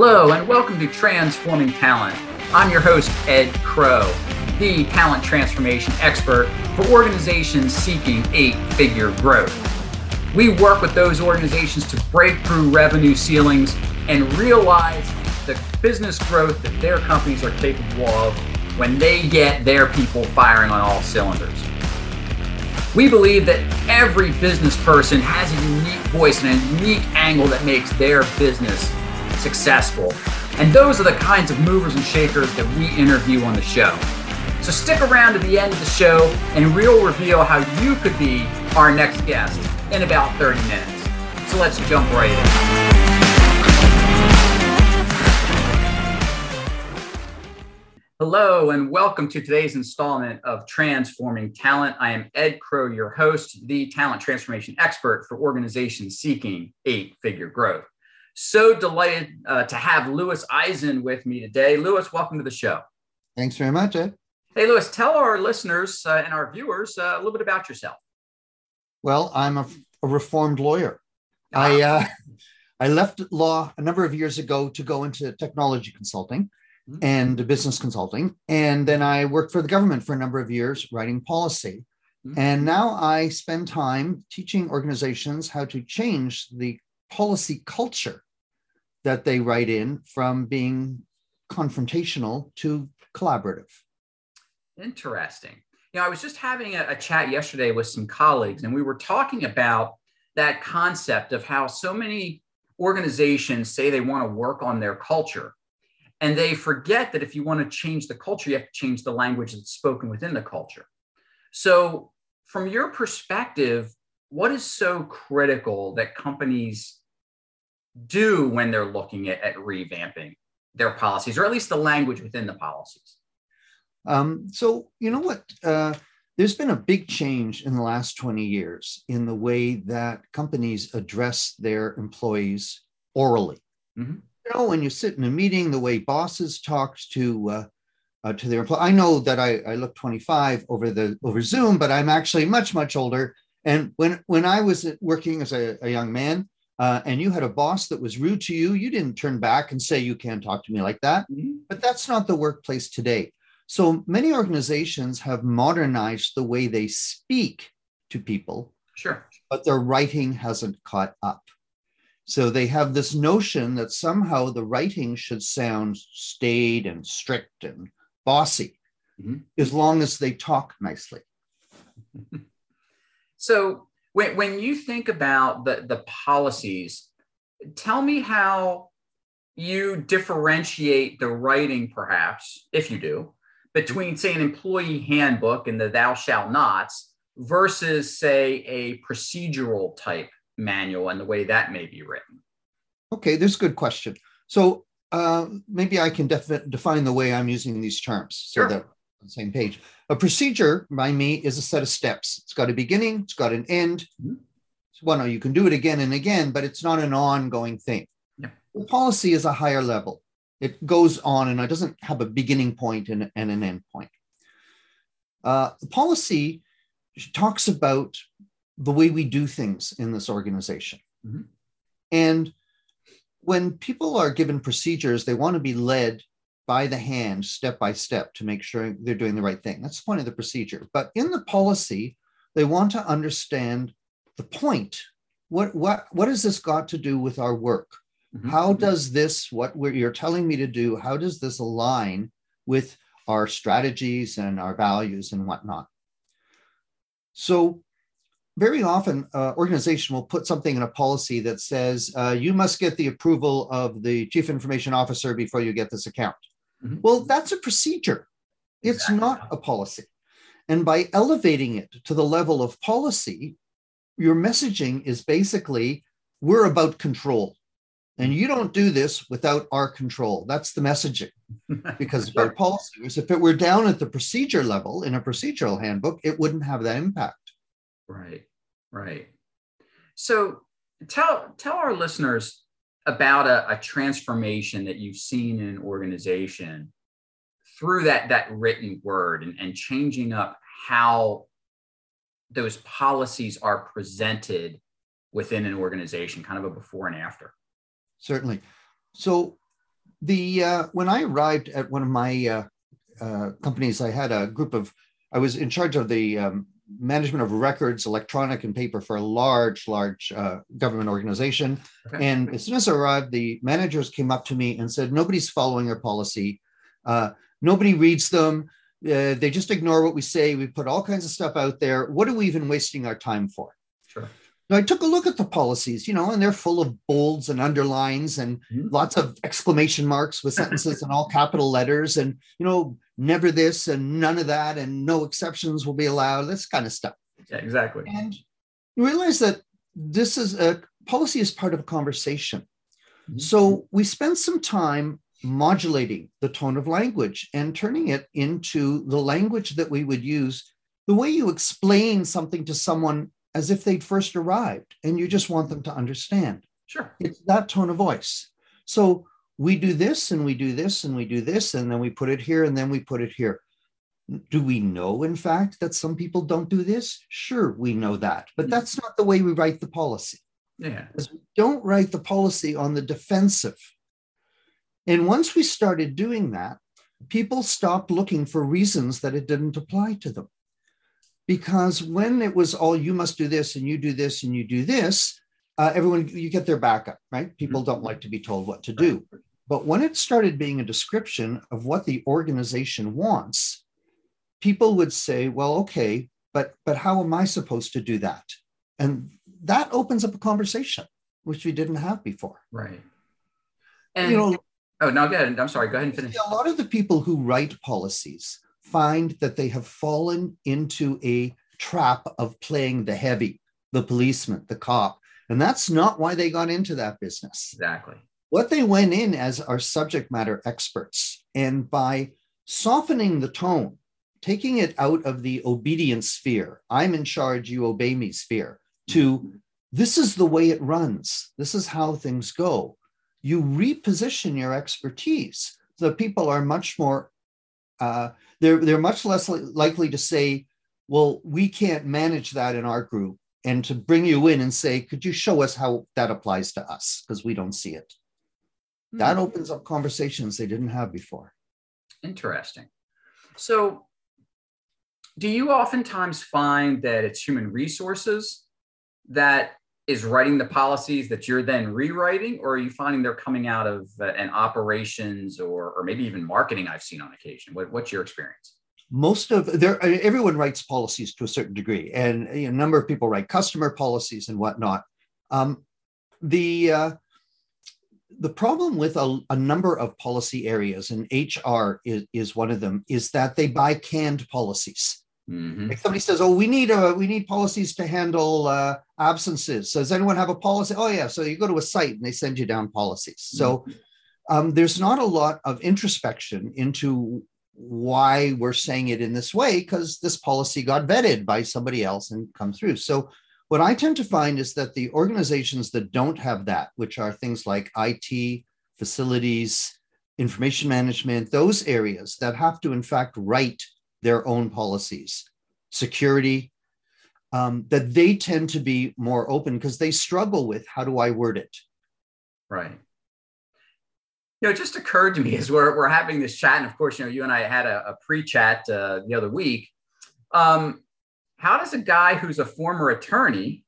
Hello, and welcome to Transforming Talent. I'm your host, Ed Krow, the talent transformation expert for organizations seeking eight figure growth. We work with those organizations to break through revenue ceilings and realize the business growth that their companies are capable of when they get their people firing on all cylinders. We believe that every business person has a unique voice and a unique angle that makes their business successful. And those are the kinds of movers and shakers that we interview on the show. So stick around to the end of the show and we'll reveal how you could be our next guest in about 30 minutes. So let's jump right in. Hello, and welcome to today's installment of Transforming Talent. I am Ed Krow, your host, the talent transformation expert for organizations seeking eight figure growth. So delighted uh, to have Lewis Eisen with me today. Lewis, welcome to the show. Thanks very much, Ed. Hey, Lewis, tell our listeners uh, and our viewers uh, a little bit about yourself. Well, I'm a, a reformed lawyer. Ah. I, uh, I left law a number of years ago to go into technology consulting mm-hmm. and business consulting. And then I worked for the government for a number of years writing policy. Mm-hmm. And now I spend time teaching organizations how to change the policy culture that they write in from being confrontational to collaborative. Interesting. You know, I was just having a, a, chat yesterday with some colleagues, and we were talking about that concept of how so many organizations say they want to work on their culture, and they forget that if you want to change the culture, you have to change the language that's spoken within the culture. So, from your perspective, what is so critical that companies do when they're looking at, at revamping their policies, or at least the language within the policies? Um, so, you know what? Uh, there's been a big change in the last 20 years in the way that companies address their employees orally. Mm-hmm you know, when you sit in a meeting, the way bosses talk to uh, uh, to their employees. I know that I, I look 25 over the over Zoom, but I'm actually much much older. And when when I was working as a, a young man, uh, and you had a boss that was rude to you, you didn't turn back and say you can't talk to me like that. Mm-hmm. But that's not the workplace today. So many organizations have modernized the way they speak to people. Sure. But their writing hasn't caught up. So they have this notion that somehow the writing should sound staid and strict and bossy, mm-hmm. as long as they talk nicely. so when, when you think about the, the policies, tell me how you differentiate the writing, perhaps, if you do, between, say, an employee handbook and the thou shalt nots versus, say, a procedural type manual and the way that may be written? Okay, this is a good question. So uh, maybe I can def- define the way I'm using these terms so sure. that on the same page. A procedure by me is a set of steps. It's got a beginning, it's got an end. Mm-hmm. Well, no, you can do it again and again, but it's not an ongoing thing. Yeah. The policy is a higher level. It goes on and it doesn't have a beginning point and, and an end point. Uh, the policy talks about the way we do things in this organization. Mm-hmm. And when people are given procedures, they want to be led by the hand, step by step, to make sure they're doing the right thing. That's the point of the procedure. But in the policy, they want to understand the point. What what what has this got to do with our work? Mm-hmm. How does this what you're telling me to do? How does this align with our strategies and our values and whatnot? So very often uh, organization will put something in a policy that says uh, you must get the approval of the chief information officer before you get this account mm-hmm. well that's a procedure it's exactly. not a policy and by elevating it to the level of policy your messaging is basically we're about control and you don't do this without our control that's the messaging because sure. about policy if it were down at the procedure level in a procedural handbook it wouldn't have that impact Right, right. So tell tell our listeners about a, a transformation that you've seen in an organization through that that written word and, and changing up how those policies are presented within an organization, kind of a before and after. Certainly. So the uh, when I arrived at one of my uh, uh, companies, I had a group of. I was in charge of the um, management of records, electronic and paper, for a large, large uh, government organization. And as soon as I arrived, the managers came up to me and said, "Nobody's following our policy. Uh, nobody reads them. Uh, they just ignore what we say. We put all kinds of stuff out there. What are we even wasting our time for?" Sure. I took a look at the policies, you know, and they're full of bolds and underlines and mm-hmm. lots of exclamation marks with sentences in all capital letters and, you know, never this and none of that and no exceptions will be allowed, this kind of stuff. Yeah, exactly. And you realize that this is a policy is part of a conversation. Mm-hmm. So we spent some time modulating the tone of language and turning it into the language that we would use the way you explain something to someone as if they'd first arrived and you just want them to understand. Sure. It's that tone of voice. So we do this and we do this and we do this and then we put it here and then we put it here. Do we know, in fact, that some people don't do this? Sure, we know that, but mm. that's not the way we write the policy. Yeah. Because we don't write the policy on the defensive. And once we started doing that, people stopped looking for reasons that it didn't apply to them because when it was all you must do this and you do this and you do this, uh, everyone you get their backup, right? People don't like to be told what to do. But when it started being a description of what the organization wants, people would say, "Well, okay, but but how am I supposed to do that?" And that opens up a conversation which we didn't have before. Right. And you know, oh no, go ahead. I'm sorry. Go ahead and finish. A lot of the people who write policies find that they have fallen into a trap of playing the heavy, the policeman, the cop. And that's not why they got into that business. Exactly. What they went in as are subject matter experts. And by softening the tone, taking it out of the obedience sphere, I'm in charge, you obey me sphere, to this is the way it runs, this is how things go. You reposition your expertise so people are much more uh, they're they're much less li- likely to say, "Well, we can't manage that in our group," and to bring you in and say, "Could you show us how that applies to us?" Because we don't see it. Hmm. That opens up conversations they didn't have before. Interesting. So, do you oftentimes find that it's human resources that is writing the policies that you're then rewriting or are you finding they're coming out of uh, an operations or, or maybe even marketing i've seen on occasion? What, what's your experience? Most of there everyone writes policies to a certain degree and a number of people write customer policies and whatnot. Um, the uh, the problem with a, a, number of policy areas and hr is, is one of them is that they buy canned policies. Mm-hmm. Like somebody says, "Oh, we need a we need policies to handle uh, absences." So does anyone have a policy? Oh, yeah. So you go to a site and they send you down policies. Mm-hmm. So um, there's not a lot of introspection into why we're saying it in this way because this policy got vetted by somebody else and come through. So what I tend to find is that the organizations that don't have that, which are things like IT, facilities, information management, those areas that have to in fact write their own policies, security, um, that they tend to be more open because they struggle with how do I word it? Right. You know, it just occurred to me as we're, we're having this chat, and of course, you know, you and I had a, a pre-chat uh, the other week. Um, how does a guy who's a former attorney,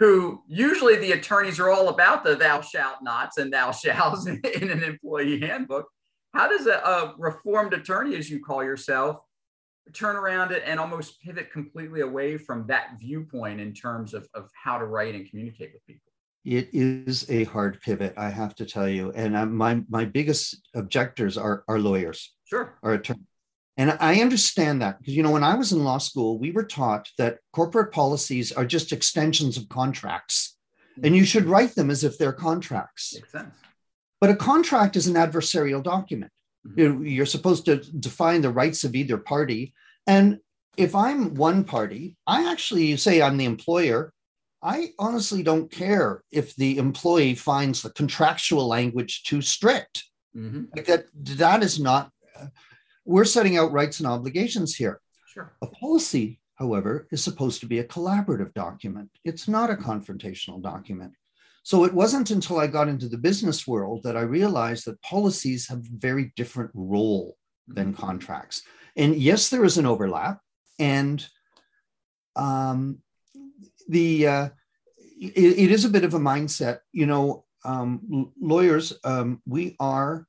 who usually the attorneys are all about the thou shalt nots and thou shalls in, in an employee handbook, how does a, a reformed attorney, as you call yourself, turn around it and almost pivot completely away from that viewpoint in terms of, of how to write and communicate with people. It is a hard pivot i have to tell you. And I, my my biggest objectors are are lawyers. Sure. Are attorneys and i understand that because you know when i was in law school we were taught that corporate policies are just extensions of contracts. And you should write them as if they're contracts. Makes sense. but a contract is an adversarial document Mm-hmm. You're supposed to define the rights of either party. And if I'm one party, I actually say I'm the employer. I honestly don't care if the employee finds the contractual language too strict. Mm-hmm. Like that, that is not, uh, we're setting out rights and obligations here. Sure. A policy, however, is supposed to be a collaborative document. It's not a confrontational document. So it wasn't until I got into the business world that I realized that policies have a very different role than mm-hmm. contracts. And yes, there is an overlap. And um, the uh, it, it is a bit of a mindset. You know, um, lawyers, um, we are.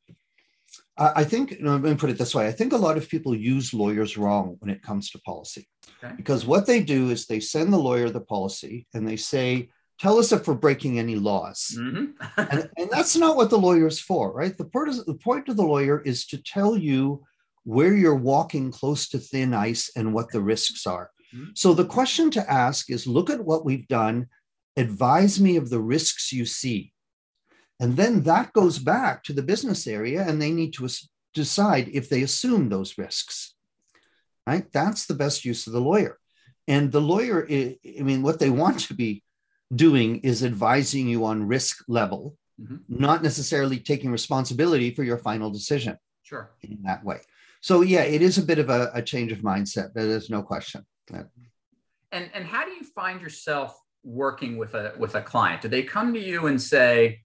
I think, let me put it this way I think a lot of people use lawyers wrong when it comes to policy. Okay. Because what they do is they send the lawyer the policy and they say, tell us if we're breaking any laws. Mm-hmm. and, and, that's not what the lawyer is for, right? The, part the point of the lawyer is to tell you where you're walking close to thin ice and what the risks are. Mm-hmm. So the question to ask is look at what we've done, advise me of the risks you see. And then that goes back to the business area and they need to decide if they assume those risks. Right? That's the best use of the lawyer. And the lawyer, I mean, what they want to be doing is advising you on risk level, mm-hmm. not necessarily taking responsibility for your final decision. Sure. In that way. So yeah, it is a bit of a, a change of mindset. There's no question. And and how do you find yourself working with a with a client? Do they come to you and say,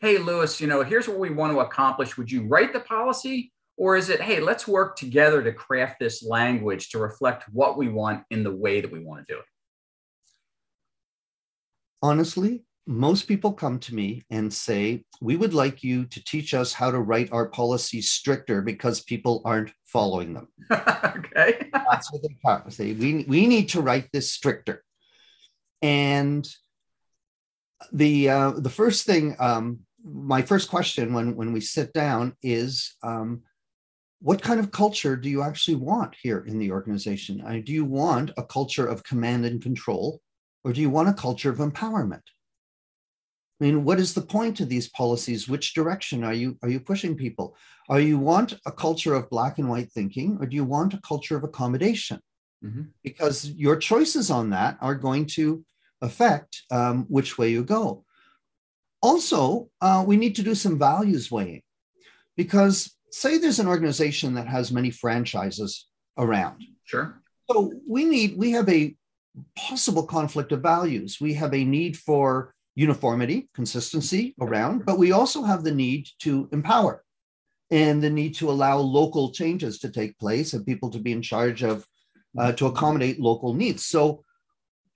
"Hey, Lewis, you know, here's what we want to accomplish. Would you write the policy?" Or is it, "Hey, let's work together to craft this language to reflect what we want in the way that we want to do it"? Honestly, most people come to me and say, We would like you to teach us how to write our policies stricter because people aren't following them. okay. That's what they come say. We, we need to write this stricter. And the uh, the first thing, um, my first question when, when we sit down is um, what kind of culture do you actually want here in the organization? Uh, do you want a culture of command and control? Or do you want a culture of empowerment? I mean, what is the point of these policies? Which direction are you are you pushing people? Are you want a culture of black and white thinking, or do you want a culture of accommodation? Mm-hmm. Because your choices on that are going to affect um, which way you go. Also, uh, we need to do some values weighing, because say there's an organization that has many franchises around. Sure. So we need we have a possible conflict of values. We have a need for uniformity, consistency around, but we also have the need to empower and the need to allow local changes to take place and people to be in charge of uh, to accommodate local needs. So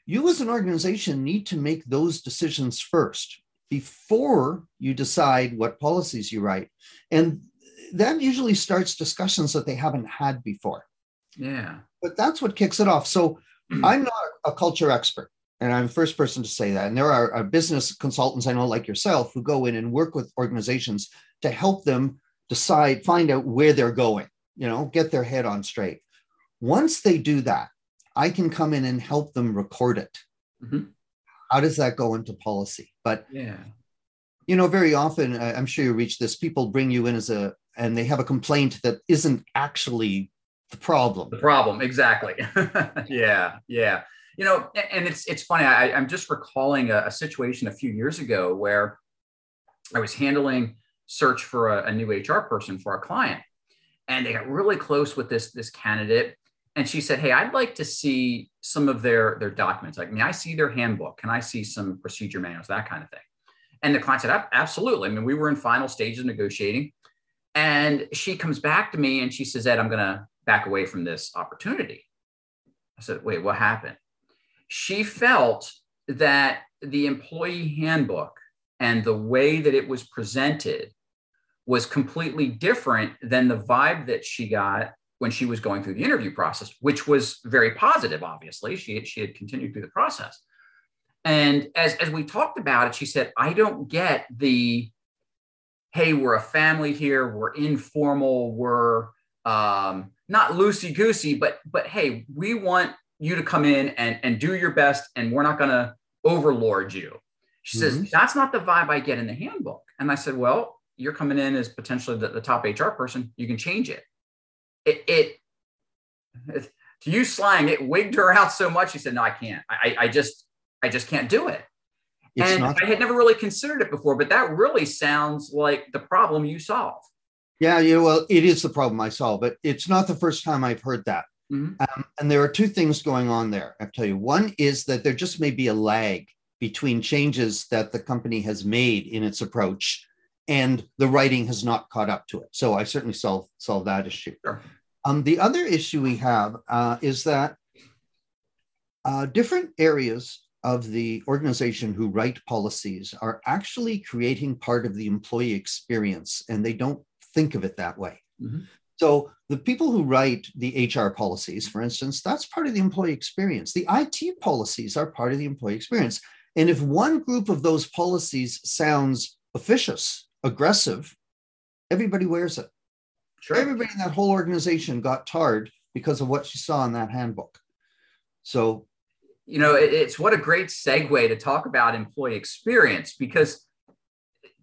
you as an organization need to make those decisions first before you decide what policies you write. And that usually starts discussions that they haven't had before. Yeah. But that's what kicks it off. So I'm not a culture expert, and I'm the first person to say that. And there are, are business consultants I know, like yourself, who go in and work with organizations to help them decide, find out where they're going, you know, get their head on straight. Once they do that, I can come in and help them record it. Mm-hmm. How does that go into policy? But yeah, you know, very often, I'm sure you reach this. People bring you in as a, and they have a complaint that isn't actually the problem. The problem, exactly. yeah, yeah. You know, and it's it's funny. I, am just recalling a, a, situation a few years ago where I was handling search for a, a new HR person for a client, and they got really close with this this candidate. And she said, "Hey, I'd like to see some of their their documents. Like, may I see their handbook? Can I see some procedure manuals, that kind of thing?" And the client said, "Absolutely." I mean, we were in final stages of negotiating, and she comes back to me and she says, "Ed, I'm gonna back away from this opportunity. I said, wait, what happened? She felt that the employee handbook and the way that it was presented was completely different than the vibe that she got when she was going through the interview process, which was very positive, obviously. She she had continued through the process. And as, as we talked about it, she said, I don't get the, hey, we're a family here, we're informal, we're um, not loosey goosey, but but hey, we want you to come in and and do your best, and we're not going to overlord you. She mm-hmm. says that's not the vibe I get in the handbook, and I said, well, you're coming in as potentially the, the top HR person. You can change it. It, it, it to use slang, it wigged her out so much. She said, no, I can't. I, I just I just can't do it. It's and not- I had never really considered it before, but that really sounds like the problem you solve. Yeah, yeah. Well, it is the problem I solve, but it's not the first time I've heard that. Mm-hmm. Um, and there are two things going on there. I'll tell you, one is that there just may be a lag between changes that the company has made in its approach and the writing has not caught up to it. So I certainly solve solve that issue. Sure. Um, the other issue we have uh, is that uh, different areas of the organization who write policies are actually creating part of the employee experience, and they don't think of it that way. Mm-hmm. So the people who write the HR policies, for instance, that's part of the employee experience. The IT policies are part of the employee experience. And if one group of those policies sounds officious, aggressive, everybody wears it. Sure. Everybody in that whole organization got tarred because of what she saw in that handbook. So, you know, it's what a great segue to talk about employee experience because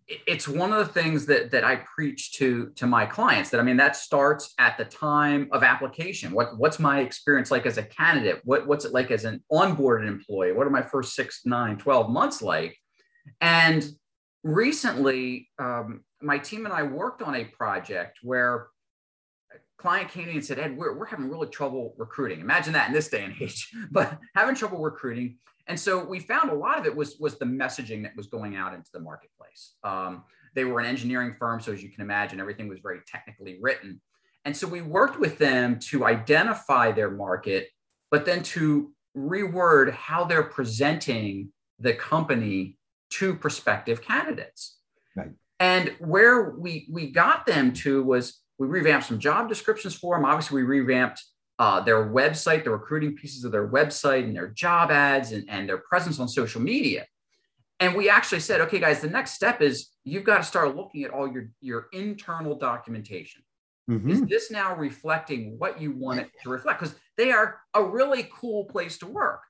it's one of the things that that I preach to to my clients that I mean that starts at the time of application. What what's my experience like as a candidate? What what's it like as an onboarded employee? What are my first six, nine, 12 months like? And recently, um, my team and I worked on a project where a client came me and said, Ed, we're, we're having really trouble recruiting. Imagine that in this day and age, but having trouble recruiting. And so we found a lot of it was, was the messaging that was going out into the marketplace. Um, they were an engineering firm. So as you can imagine, everything was very technically written. And so we worked with them to identify their market, but then to reword how they're presenting the company to prospective candidates. Right. And where we we got them to was we revamped some job descriptions for them. Obviously, we revamped uh, their website, the recruiting pieces of their website and their job ads and, and their presence on social media. And we actually said, okay, guys, the next step is you've got to start looking at all your, your internal documentation. Mm-hmm. Is this now reflecting what you want it to reflect? Because they are a really cool place to work.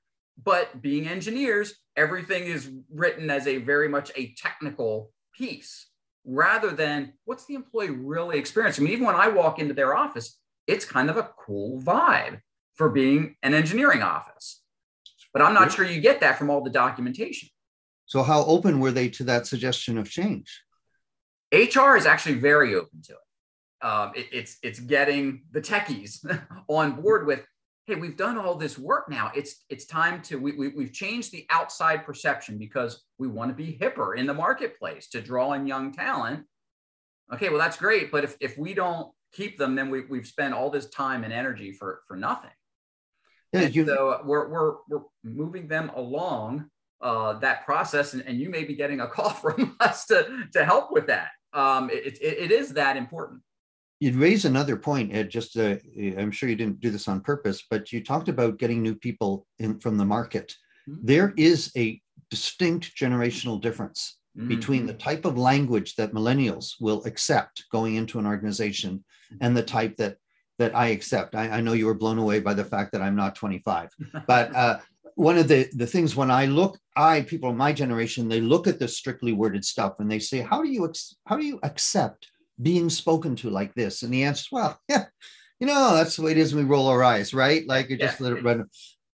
But being engineers, everything is written as a very much a technical piece rather than what's the employee really experiencing. I mean, even when I walk into their office, it's kind of a cool vibe for being an engineering office. But I'm not sure you get that from all the documentation. So, how open were they to that suggestion of change? HR is actually very open to it. Um, it it's it's getting the techies on board with, hey, we've done all this work now. It's it's time to we, we we've changed the outside perception because we want to be hipper in the marketplace to draw in young talent. Okay, well that's great, but if if we don't keep them, then we, we've spent all this time and energy for, for nothing. Yeah, you, so we're, we're, we're moving them along uh, that process, and, and you may be getting a call from us to, to help with that. Um, it, it, it is that important. You'd raise another point, Ed. Just uh, I'm sure you didn't do this on purpose, but you talked about getting new people in from the market. Mm-hmm. There is a distinct generational difference mm-hmm. between the type of language that millennials will accept going into an organization and the type that that I accept. I, I know you were blown away by the fact that I'm not 25, but uh, one of the the things when I look, I people of my generation, they look at the strictly worded stuff and they say, how do you ex- how do you accept being spoken to like this? And the answer is, well, yeah, you know, that's the way it is. We roll our eyes, right? Like you just yeah. let it run.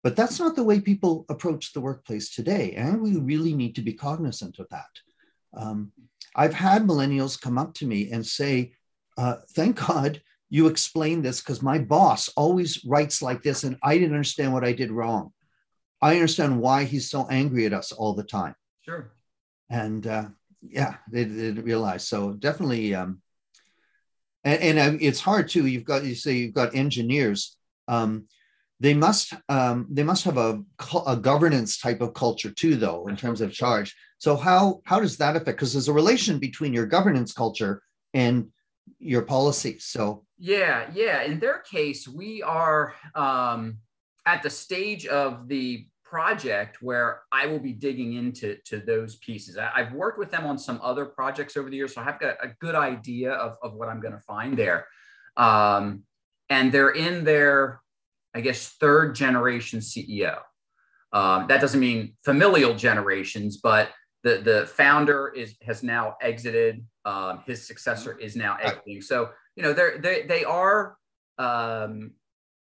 But that's not the way people approach the workplace today. And we really need to be cognizant of that. Um, I've had millennials come up to me and say, uh, thank God you explained this because my boss always writes like this and I didn't understand what I did wrong. I understand why he's so angry at us all the time. Sure. And uh, yeah, they, they, didn't realize. So definitely, um, and, and uh, it's hard too. You've got you say you've got engineers. Um, they must um, they must have a, a governance type of culture too, though, in terms of charge. So how how does that affect? Because there's a relation between your governance culture and your policies. So yeah, yeah. In their case, we are um, at the stage of the project where I will be digging into to those pieces. I, have worked with them on some other projects over the years, so I've got a good idea of, of what I'm going to find there. Um, and they're in their I guess, third generation CEO. Um, that doesn't mean familial generations, but the, the founder is has now exited. Um, his successor is now exiting. So, you know, they're, they, they are um,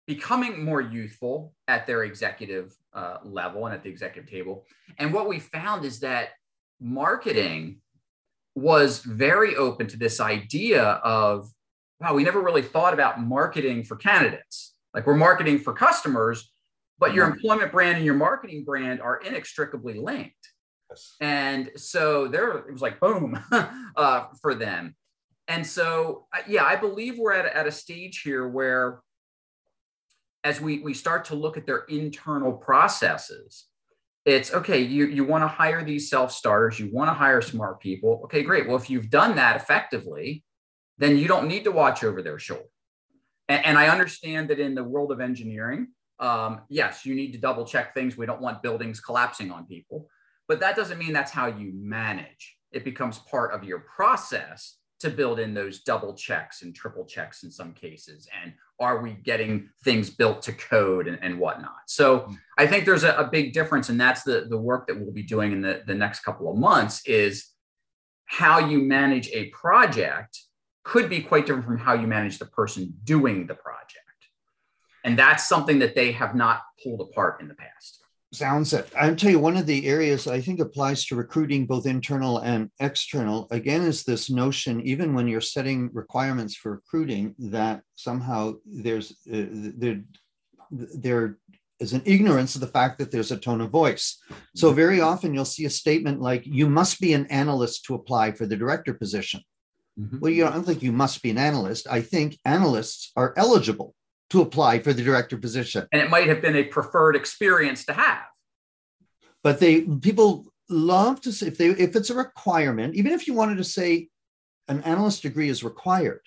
becoming more youthful at their executive uh, level and at the executive table. And what we found is that marketing was very open to this idea of, wow, we never really thought about marketing for candidates. Like we're marketing for customers, but your employment brand and your marketing brand are inextricably linked. And so there, it was like boom uh, for them. And so, yeah, I believe we're at, at a stage here where, as we, we start to look at their internal processes, it's okay, you, you want to hire these self starters, you want to hire smart people. Okay, great. Well, if you've done that effectively, then you don't need to watch over their shoulder. And, and I understand that in the world of engineering, um, yes, you need to double check things. We don't want buildings collapsing on people, but that doesn't mean that's how you manage. It becomes part of your process to build in those double checks and triple checks in some cases. And are we getting things built to code and, and whatnot? So hmm. I think there's a, a, big difference. And that's the, the work that we'll be doing in the, the next couple of months is how you manage a project could be quite different from how you manage the person doing the project. And that's something that they have not pulled apart in the past. Sounds it. I'll tell you, one of the areas I think applies to recruiting, both internal and external, again, is this notion, even when you're setting requirements for recruiting, that somehow there's uh, there, there is an ignorance of the fact that there's a tone of voice. So very often you'll see a statement like, you must be an analyst to apply for the director position. Mm-hmm. Well, you know, I don't think you must be an analyst. I think analysts are eligible to apply for the director position. And it might have been a preferred experience to have. But they people love to say if they if it's a requirement, even if you wanted to say an analyst degree is required,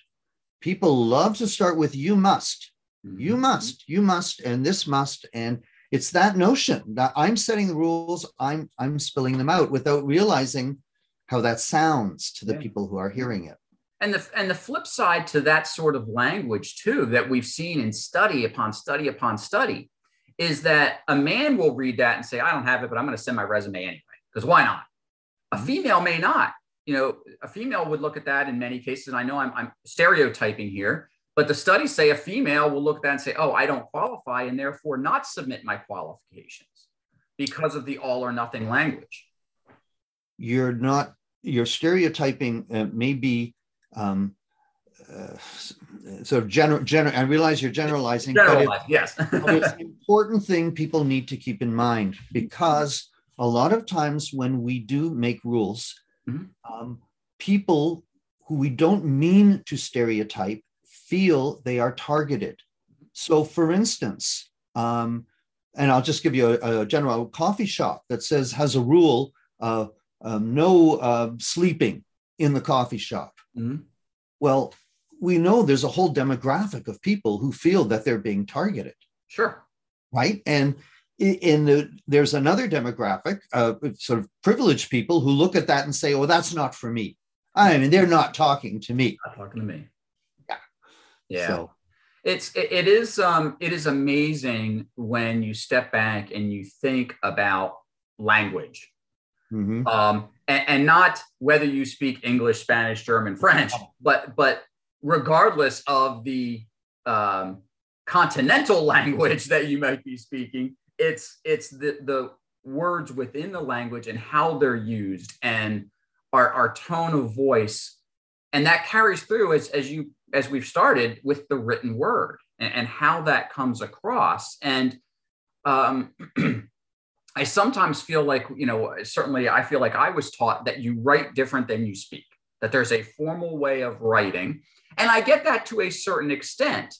people love to start with you must. Mm-hmm. You must, you must, and this must, and it's that notion that I'm setting the rules, I'm I'm spilling them out without realizing how that sounds to the yeah. people who are hearing it and the and the flip side to that sort of language too that we've seen in study upon study upon study is that a man will read that and say i don't have it but i'm going to send my resume anyway because why not? A mm-hmm. female may not. You know a female would look at that in many cases and i know i'm, I'm stereotyping here but the studies say a female will look at that and say oh i don't qualify and therefore not submit my qualifications because of the all or nothing language. You're not you're stereotyping uh, maybe um, uh, of general, general, I realize you're generalizing. Generalize, yes. it's an important thing people need to keep in mind because a lot of times when we do make rules, mm-hmm. um, people who we don't mean to stereotype feel they are targeted. So, for instance, um, and I'll just give you a, a, general coffee shop that says has a rule of um, no uh, sleeping in the coffee shop. Mm-hmm. Well, we know there's a whole demographic of people who feel that they're being targeted. Sure. Right. And in the, there's another demographic, uh, sort of privileged people who look at that and say, "Oh, that's not for me." I mean, they're not talking to me. Not talking to me. Yeah. Yeah. So it's it, it is um it is amazing when you step back and you think about language Mm-hmm. Um, and, and, not whether you speak English, Spanish, German, French, but but regardless of the um, continental language that you might be speaking, it's it's the the words within the language and how they're used and our, our tone of voice. And that carries through as, as you as we've started with the written word and, and how that comes across. And um, I sometimes feel like, you know, certainly I feel like I was taught that you write different than you speak, that there's a formal way of writing. And I get that to a certain extent.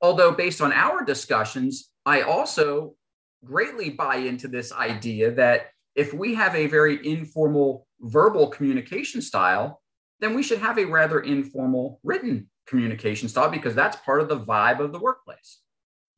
Although, based on our discussions, I also greatly buy into this idea that if we have a very informal verbal communication style, then we should have a rather informal written communication style because that's part of the vibe of the workplace.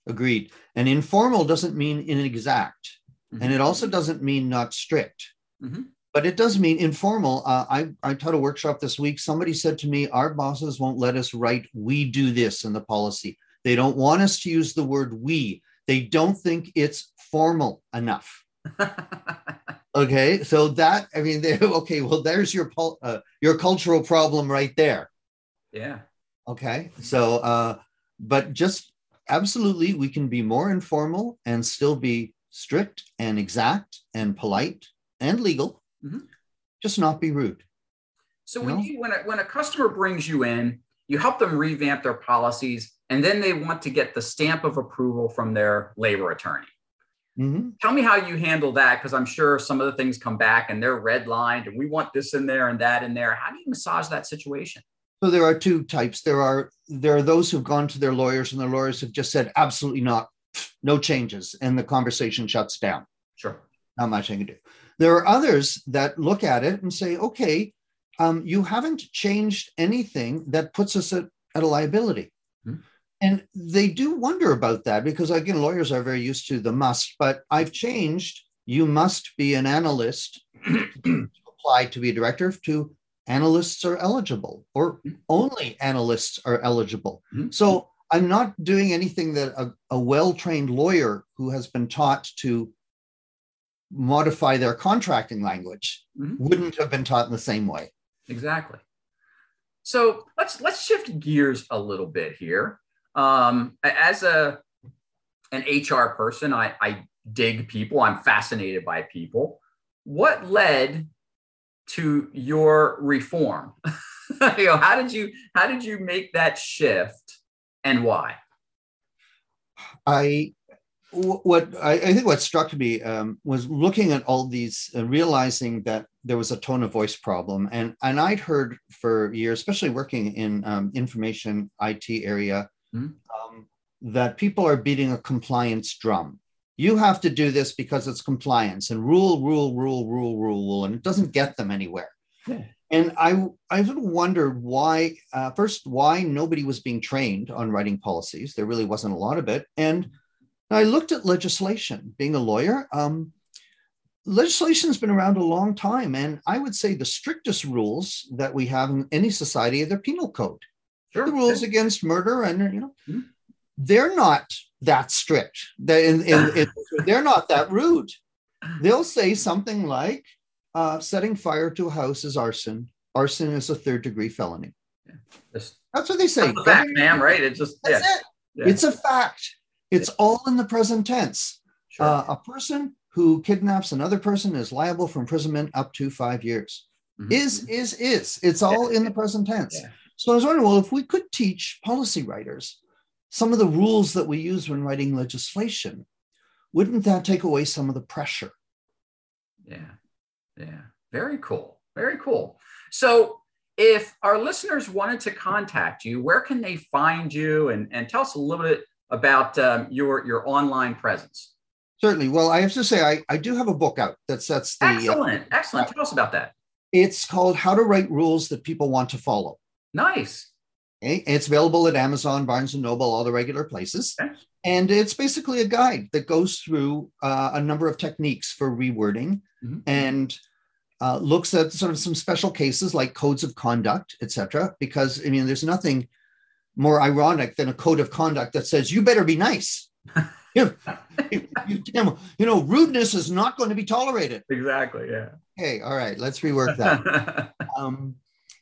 Agreed. And informal doesn't mean inexact. Mm-hmm. And it also doesn't mean not strict, mm-hmm. but it does mean informal. Uh, I, I taught a workshop this week. Somebody said to me, Our bosses won't let us write, we do this in the policy. They don't want us to use the word we, they don't think it's formal enough. okay so that i mean okay well there's your uh, your cultural problem right there yeah okay so uh but just absolutely we can be more informal and still be strict and exact and polite and legal, mm-hmm. just not be rude. So when you, when a, when a customer brings you in, you help them revamp their policies, and then they want to get the stamp of approval from their labor attorney. Mm-hmm. Tell me how you handle that because I'm sure some of the things come back and they're redlined and we want this in there and that in there. How do you massage that situation? So there are two types. There are there are those who've gone to their lawyers and their lawyers have just said absolutely not, no changes, and the conversation shuts down. Sure, not much I can do. There are others that look at it and say, okay, um, you haven't changed anything that puts us at, at a liability. Mm-hmm. And they do wonder about that because, again, lawyers are very used to the must, but I've changed. You must be an analyst to apply to be a director, to analysts are eligible, or mm-hmm. only analysts are eligible. Mm-hmm. So I'm not doing anything that a, a well trained lawyer who has been taught to modify their contracting language mm-hmm. wouldn't have been taught in the same way. Exactly. So let's let's shift gears a little bit here. Um, as a an HR person, I, I dig people. I'm fascinated by people. What led to your reform? you know, how did you how did you make that shift, and why? I what I, I, think what struck me um, was looking at all these, uh, realizing that there was a tone of voice problem, and and I'd heard for years, especially working in um, information IT area, mm-hmm. um, that people are beating a compliance drum. You have to do this because it's compliance and rule, rule, rule, rule, rule, rule, and it doesn't get them anywhere. Yeah. And I, I sort of wondered why, uh, first, why nobody was being trained on writing policies. There really wasn't a lot of it. And I looked at legislation. Being a lawyer, um, legislation's been around a long time, and I would say the strictest rules that we have in any society are the penal code. Sure. The rules against murder, and you know, mm-hmm. they're not that strict. They, in, in, in, they're not that rude. They'll say something like, uh, "Setting fire to a house is arson. Arson is a third degree felony." Yeah. That's what they say. fact, ma'am. Right? It's just that's yeah. it. Yeah. It's a fact. It's all in the present tense. Sure. Uh, a person who kidnaps another person is liable for imprisonment up to five years. Mm-hmm. Is, is, is. It's all yeah. in the present tense. Yeah. So I was wondering, well, if we could teach policy writers some of the rules that we use when writing legislation, wouldn't that take away some of the pressure? Yeah. Yeah. Very cool. Very cool. So if our listeners wanted to contact you, where can they find you? And, and tell us a little bit about um, your your online presence. Certainly. Well, I have to say, I, I do have a book out that sets the. Excellent. Uh, Excellent. Tell us about that. It's called How to Write Rules That People Want to Follow. Nice. Okay. It's available at Amazon, Barnes and Noble, all the regular places. Okay. And it's basically a guide that goes through uh, a number of techniques for rewording mm-hmm. and uh, looks at sort of some special cases like codes of conduct, etc. Because I mean, there's nothing more ironic than a code of conduct that says you better be nice. you, you, you, know, rudeness is not going to be tolerated. Exactly. Yeah. Hey, all right, let's rework that. um,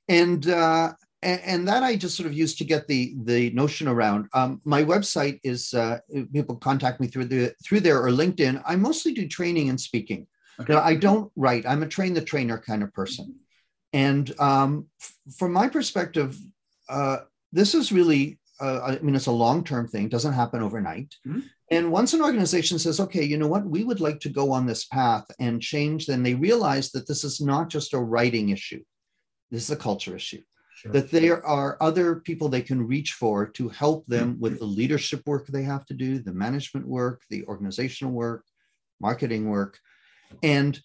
and, uh, and, and that I just sort of used to get the the notion around. Um, my website is uh, people contact me through the through there or LinkedIn. I mostly do training and speaking. Okay. I don't write. I'm a train the trainer kind of person. And um, f- from my perspective, uh, this is really uh, I mean, it's a long term thing, doesn't happen overnight. Mm-hmm. And once an organization says, okay, you know what, we would like to go on this path and change, then they realize that this is not just a writing issue, this is a culture issue. Sure. That there are other people they can reach for to help them mm-hmm. with the leadership work they have to do, the management work, the organizational work, marketing work. And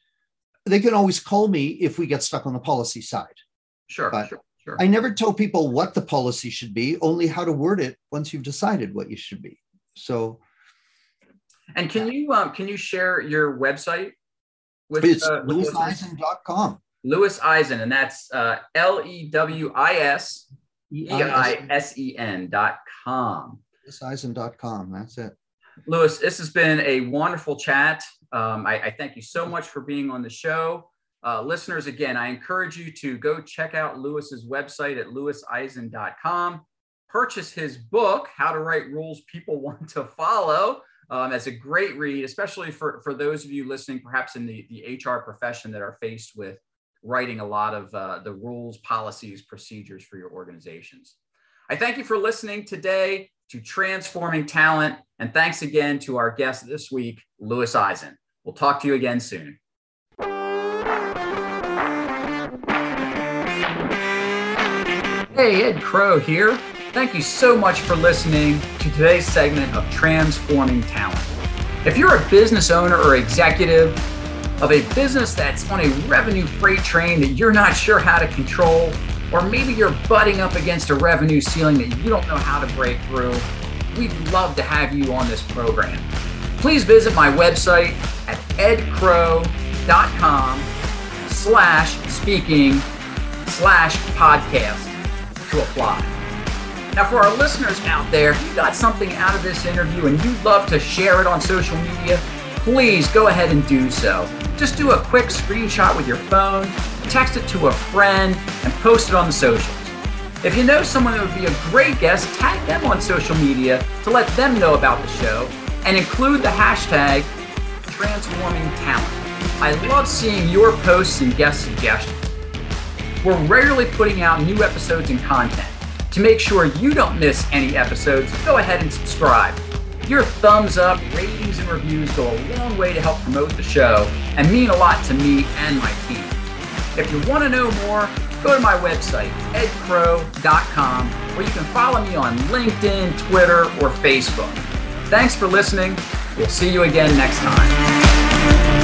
they can always call me if we get stuck on the policy side. Sure. But sure. Sure. I never tell people what the policy should be, only how to word it once you've decided what you should be. So, and can you um, can you share your website with it's uh, lewiseisen.com. Lewis Eisen, and that's uh, L E W I S E I S E N dot com. LewisEisen.com. That's it. Lewis, this has been a wonderful chat. Um, I, I, thank you so much for being on the show. Uh, listeners, again, I encourage you to go check out Lewis's website at lewiseisen.com. Purchase his book, How to Write Rules People Want to Follow. Um, that's a great read, especially for, for those of you listening, perhaps in the, the HR profession that are faced with writing a lot of uh, the rules, policies, procedures for your organizations. I thank you for listening today. to transforming talent. And thanks again to our guest this week, Lewis Eisen. We'll talk to you again soon. Hey, Ed Krow here. Thank you so much for listening to today's segment of Transforming Talent. If you're a business owner or executive of a business that's on a revenue freight train that you're not sure how to control, or maybe you're butting up against a revenue ceiling that you don't know how to break through, we'd love to have you on this program. Please visit my website at edkrow.com slash speaking slash podcast to apply. Now, for our listeners out there, if you got something out of this interview and you'd love to share it on social media, please go ahead and do so. Just do a quick screenshot with your phone, text it to a friend, and post it on the socials. If you know someone that would be a great guest, tag them on social media to let them know about the show and include the hashtag transforming talent. I love seeing your posts and guest suggestions. We're regularly putting out new episodes and content. To make sure you don't miss any episodes, go ahead and subscribe. Your thumbs up, ratings, and reviews go a long way to help promote the show and mean a lot to me and my team. If you want to know more, go to my website, edkrow.com, where you can follow me on LinkedIn, Twitter, or Facebook. Thanks for listening. We'll see you again next time.